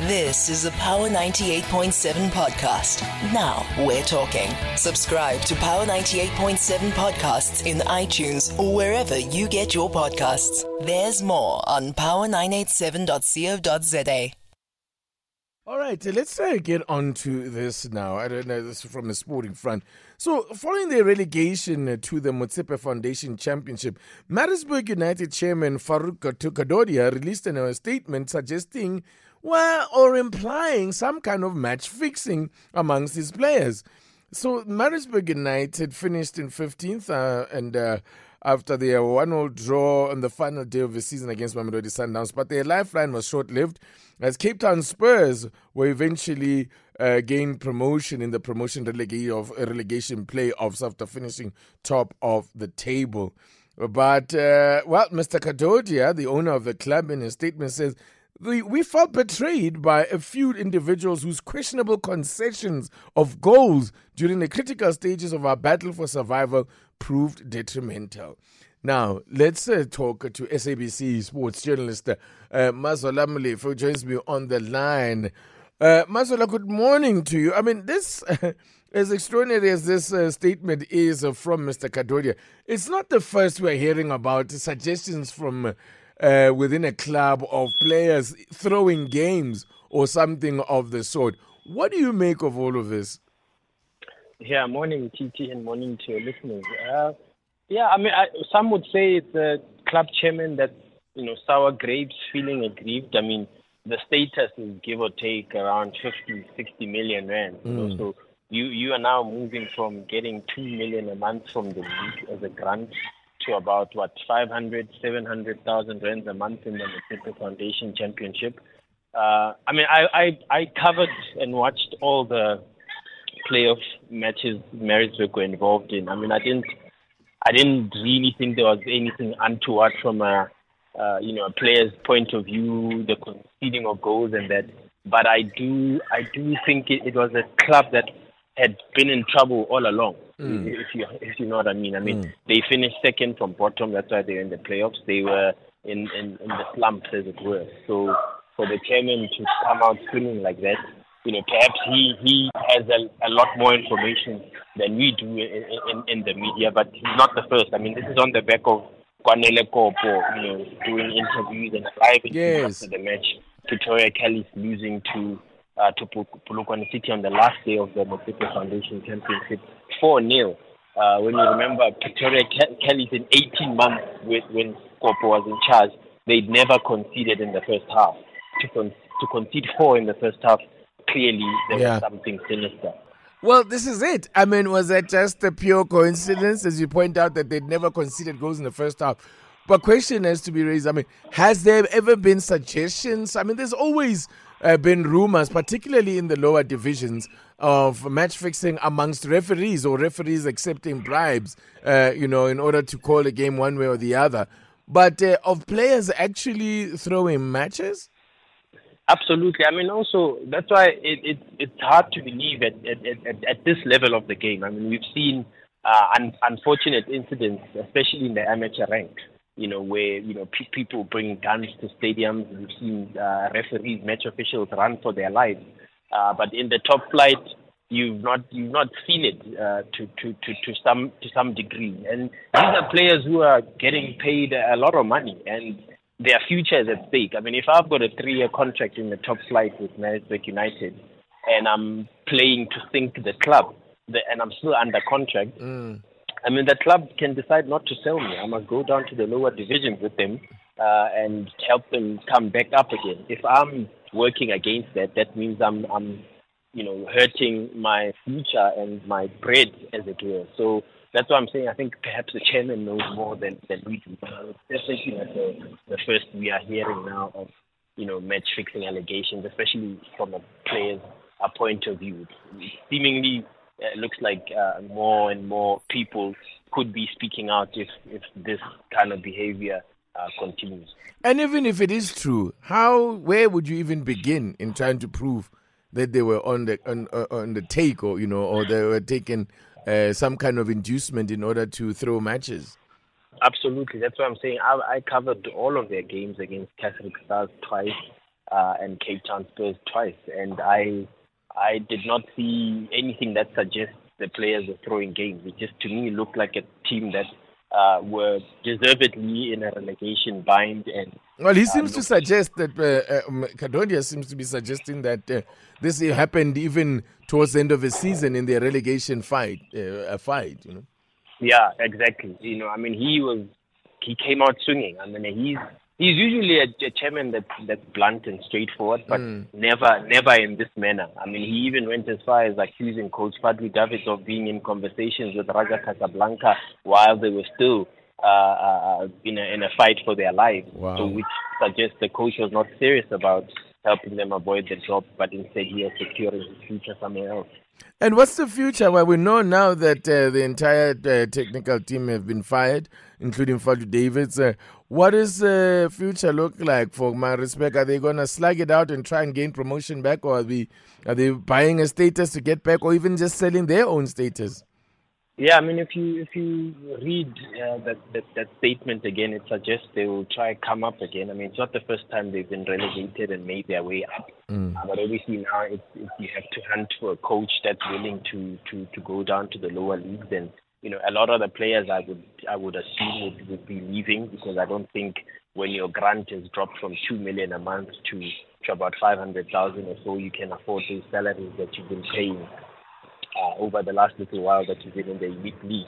This is a Power 98.7 podcast. Now we're talking. Subscribe to Power 98.7 podcasts in iTunes or wherever you get your podcasts. There's more on power987.co.za. All right, let's uh, get on to this now. I don't know, this is from the sporting front. So, following their relegation to the Motsepe Foundation Championship, Maritzburg United chairman Farook Kadodia released a statement suggesting, well, or implying some kind of match fixing amongst his players. So, Maritzburg United finished in 15th uh, and uh, after their 1 0 draw on the final day of the season against Mamelodi Sundowns. But their lifeline was short lived as Cape Town Spurs were eventually uh, gained promotion in the promotion relegation, of, relegation playoffs after finishing top of the table. But, uh, well, Mr. Kadodia, the owner of the club, in his statement says we, we felt betrayed by a few individuals whose questionable concessions of goals during the critical stages of our battle for survival proved detrimental. Now, let's uh, talk to SABC sports journalist uh, Mazola Molefe, who joins me on the line. Uh, Mazola, good morning to you. I mean, this, as extraordinary as this uh, statement is from Mr. Kadodia, it's not the first we're hearing about suggestions from uh, within a club of players throwing games or something of the sort. What do you make of all of this? Yeah, morning, TT, and morning to your listeners. Uh, yeah, I mean, I, some would say it's a club chairman that, you know, sour grapes feeling aggrieved. I mean, the status is give or take around 50, 60 million rand. Mm. so you, you are now moving from getting 2 million a month from the league as a grant to about what 500, 700,000 rands a month in the Motsepe Foundation Championship. Uh, I mean, I, I I covered and watched all the playoff matches Maritzburg were involved in. I mean, I didn't I didn't really think there was anything untoward from a uh, you know a player's point of view, the conceding of goals and that. But I do I do think it, it was a club that had been in trouble all along. Mm. If you if you know what I mean. I mean mm. they finished second from bottom. That's why they're in the playoffs. They were in, in in the slumps as it were. So for the chairman to come out screaming like that, you know, perhaps he he has a, a lot more information than we do in, in, in the media. But he's not the first. I mean, this is on the back of Kwanele Kopo, you know, doing interviews and live yes. after the match. Pretoria Callies losing to uh, to Polokwane City on the last day of the Motsepe Foundation Championship, 4 0. Uh, when you remember, Pretoria Callies in 18 months with, when Kopo was in charge, they'd never conceded in the first half. To, con- to concede four in the first half, clearly there yeah. was something sinister. Well, this is it. I mean, was that just a pure coincidence, as you point out, that they'd never conceded goals in the first half? But question has to be raised. I mean, has there ever been suggestions? I mean, there's always uh, been rumors, particularly in the lower divisions, of match fixing amongst referees or referees accepting bribes, uh, you know, in order to call a game one way or the other. But uh, of players actually throwing matches? Absolutely. I mean, also that's why it, it it's hard to believe at, at, at, at this level of the game. I mean, we've seen uh, un- unfortunate incidents, especially in the amateur ranks you know, where, you know, pe- people bring guns to stadiums. We've seen uh, referees, match officials run for their lives. Uh, but in the top flight, you've not you've not seen it uh, to, to, to, to some to some degree. And these are players who are getting paid a lot of money and their future is at stake. I mean, if I've got a three-year contract in the top flight with Manchester United, and I'm playing to sink the club, the, and I'm still under contract. Mm I mean, the club can decide not to sell me. I must go down to the lower division with them uh, and help them come back up again. If I'm working against that, that means I'm, I'm, you know, hurting my future and my bread, as it were. So that's why I'm saying I think perhaps the chairman knows more than, than we do. Uh, especially at the, the first we are hearing now of, you know, match fixing allegations, especially from a player's a point of view. Seemingly it looks like uh, more and more people could be speaking out if, if this kind of behavior uh, continues. And even if it is true, how where would you even begin in trying to prove that they were on the on, uh, on the take or you know or they were taking uh, some kind of inducement in order to throw matches? Absolutely, that's what I'm saying. I, I covered all of their games against Casric Stars twice. uh, and Cape Town Spurs twice, and I I did not see anything that suggests the players were throwing games. It just to me looked like a team that uh, were deservedly in a relegation bind. And well, he seems uh, to suggest that uh, um, Kadodia seems to be suggesting that uh, this happened even towards the end of the season in the relegation fight. Uh, a fight, you know. Yeah, exactly. You know, I mean, he was he came out swinging. I mean, he's he's usually a, a chairman that's that's blunt and straightforward, but mm. never never in this manner. I mean, he even went as far as accusing Coach Fadlu Davids of being in conversations with Raja Casablanca while they were still uh, uh, in a in a fight for their lives. Wow. So, which suggests the coach was not serious about helping them avoid the drop, but instead he was securing his future somewhere else. And what's the future? Well, we know now that uh, the entire uh, technical team have been fired, including Fadlu Davids. Uh, what does the future look like for Maritzburg? Are they going to slug it out and try and gain promotion back, or are they, are they buying a status to get back, or even just selling their own status? Yeah, I mean, if you if you read uh, that, that that statement again, it suggests they will try come up again. I mean, it's not the first time they've been relegated and made their way up, mm. uh, but obviously now you have to hunt for a coach that's willing to to to go down to the lower leagues. And you know, a lot of the players I would I would assume would, would be leaving because I don't think when your grant is dropped from two million a month to to about five hundred thousand or so, you can afford those salaries that you've been paying uh, over the last little while that you've been in the elite league.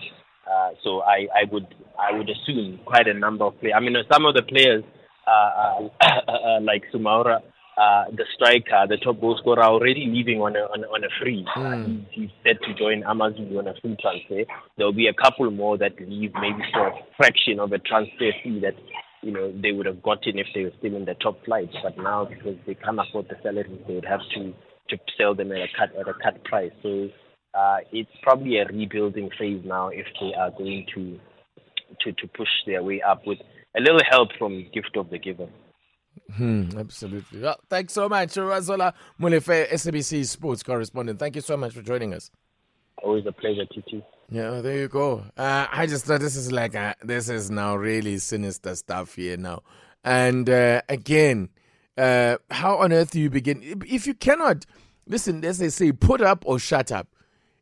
Uh, so I, I would I would assume quite a number of players. I mean, some of the players uh, uh, like Soumahoro, uh, the striker, the top goal scorer, already leaving on a on, on a free. Mm. he's, he's set to join AmaZulu on a free transfer. There will be a couple more that leave, maybe for a fraction of a transfer fee that you know they would have gotten if they were still in the top flight. But now because they can't afford the salaries, they would have to to sell them at a cut at a cut price. So uh, it's probably a rebuilding phase now if they are going to to to push their way up with a little help from gift of the giver. Hmm, absolutely. Well, thanks so much, Mazola Molefe, SABC sports correspondent. Thank you so much for joining us. Always a pleasure, Titi. Yeah, there you go. Uh, I just thought this is like a, this is now really sinister stuff here now. And uh, again, uh, how on earth do you begin? If you cannot listen, as they say, put up or shut up.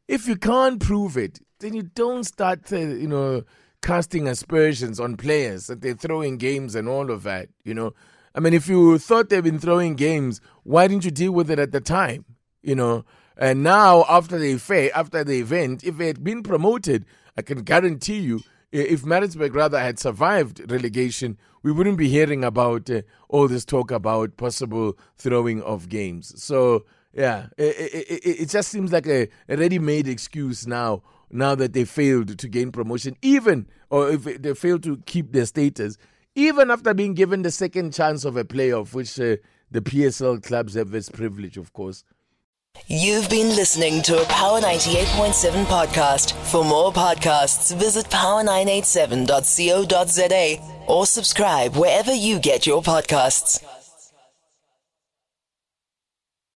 If you can't prove it, then you don't start, uh, you know, casting aspersions on players that they're throwing games and all of that. You know, I mean, if you thought they've been throwing games, why didn't you deal with it at the time? You know, and now after the affair, after the event, if they had been promoted, I can guarantee you, if Maritzburg rather had survived relegation, we wouldn't be hearing about uh, all this talk about possible throwing of games. So yeah, it, it, it, just seems like a, a ready-made excuse now. Now that they failed to gain promotion, even or if they failed to keep their status, even after being given the second chance of a playoff, which uh, the PSL clubs have this privilege, of course. You've been listening to a Power 98.7 podcast. For more podcasts, visit power987.co.za or subscribe wherever you get your podcasts.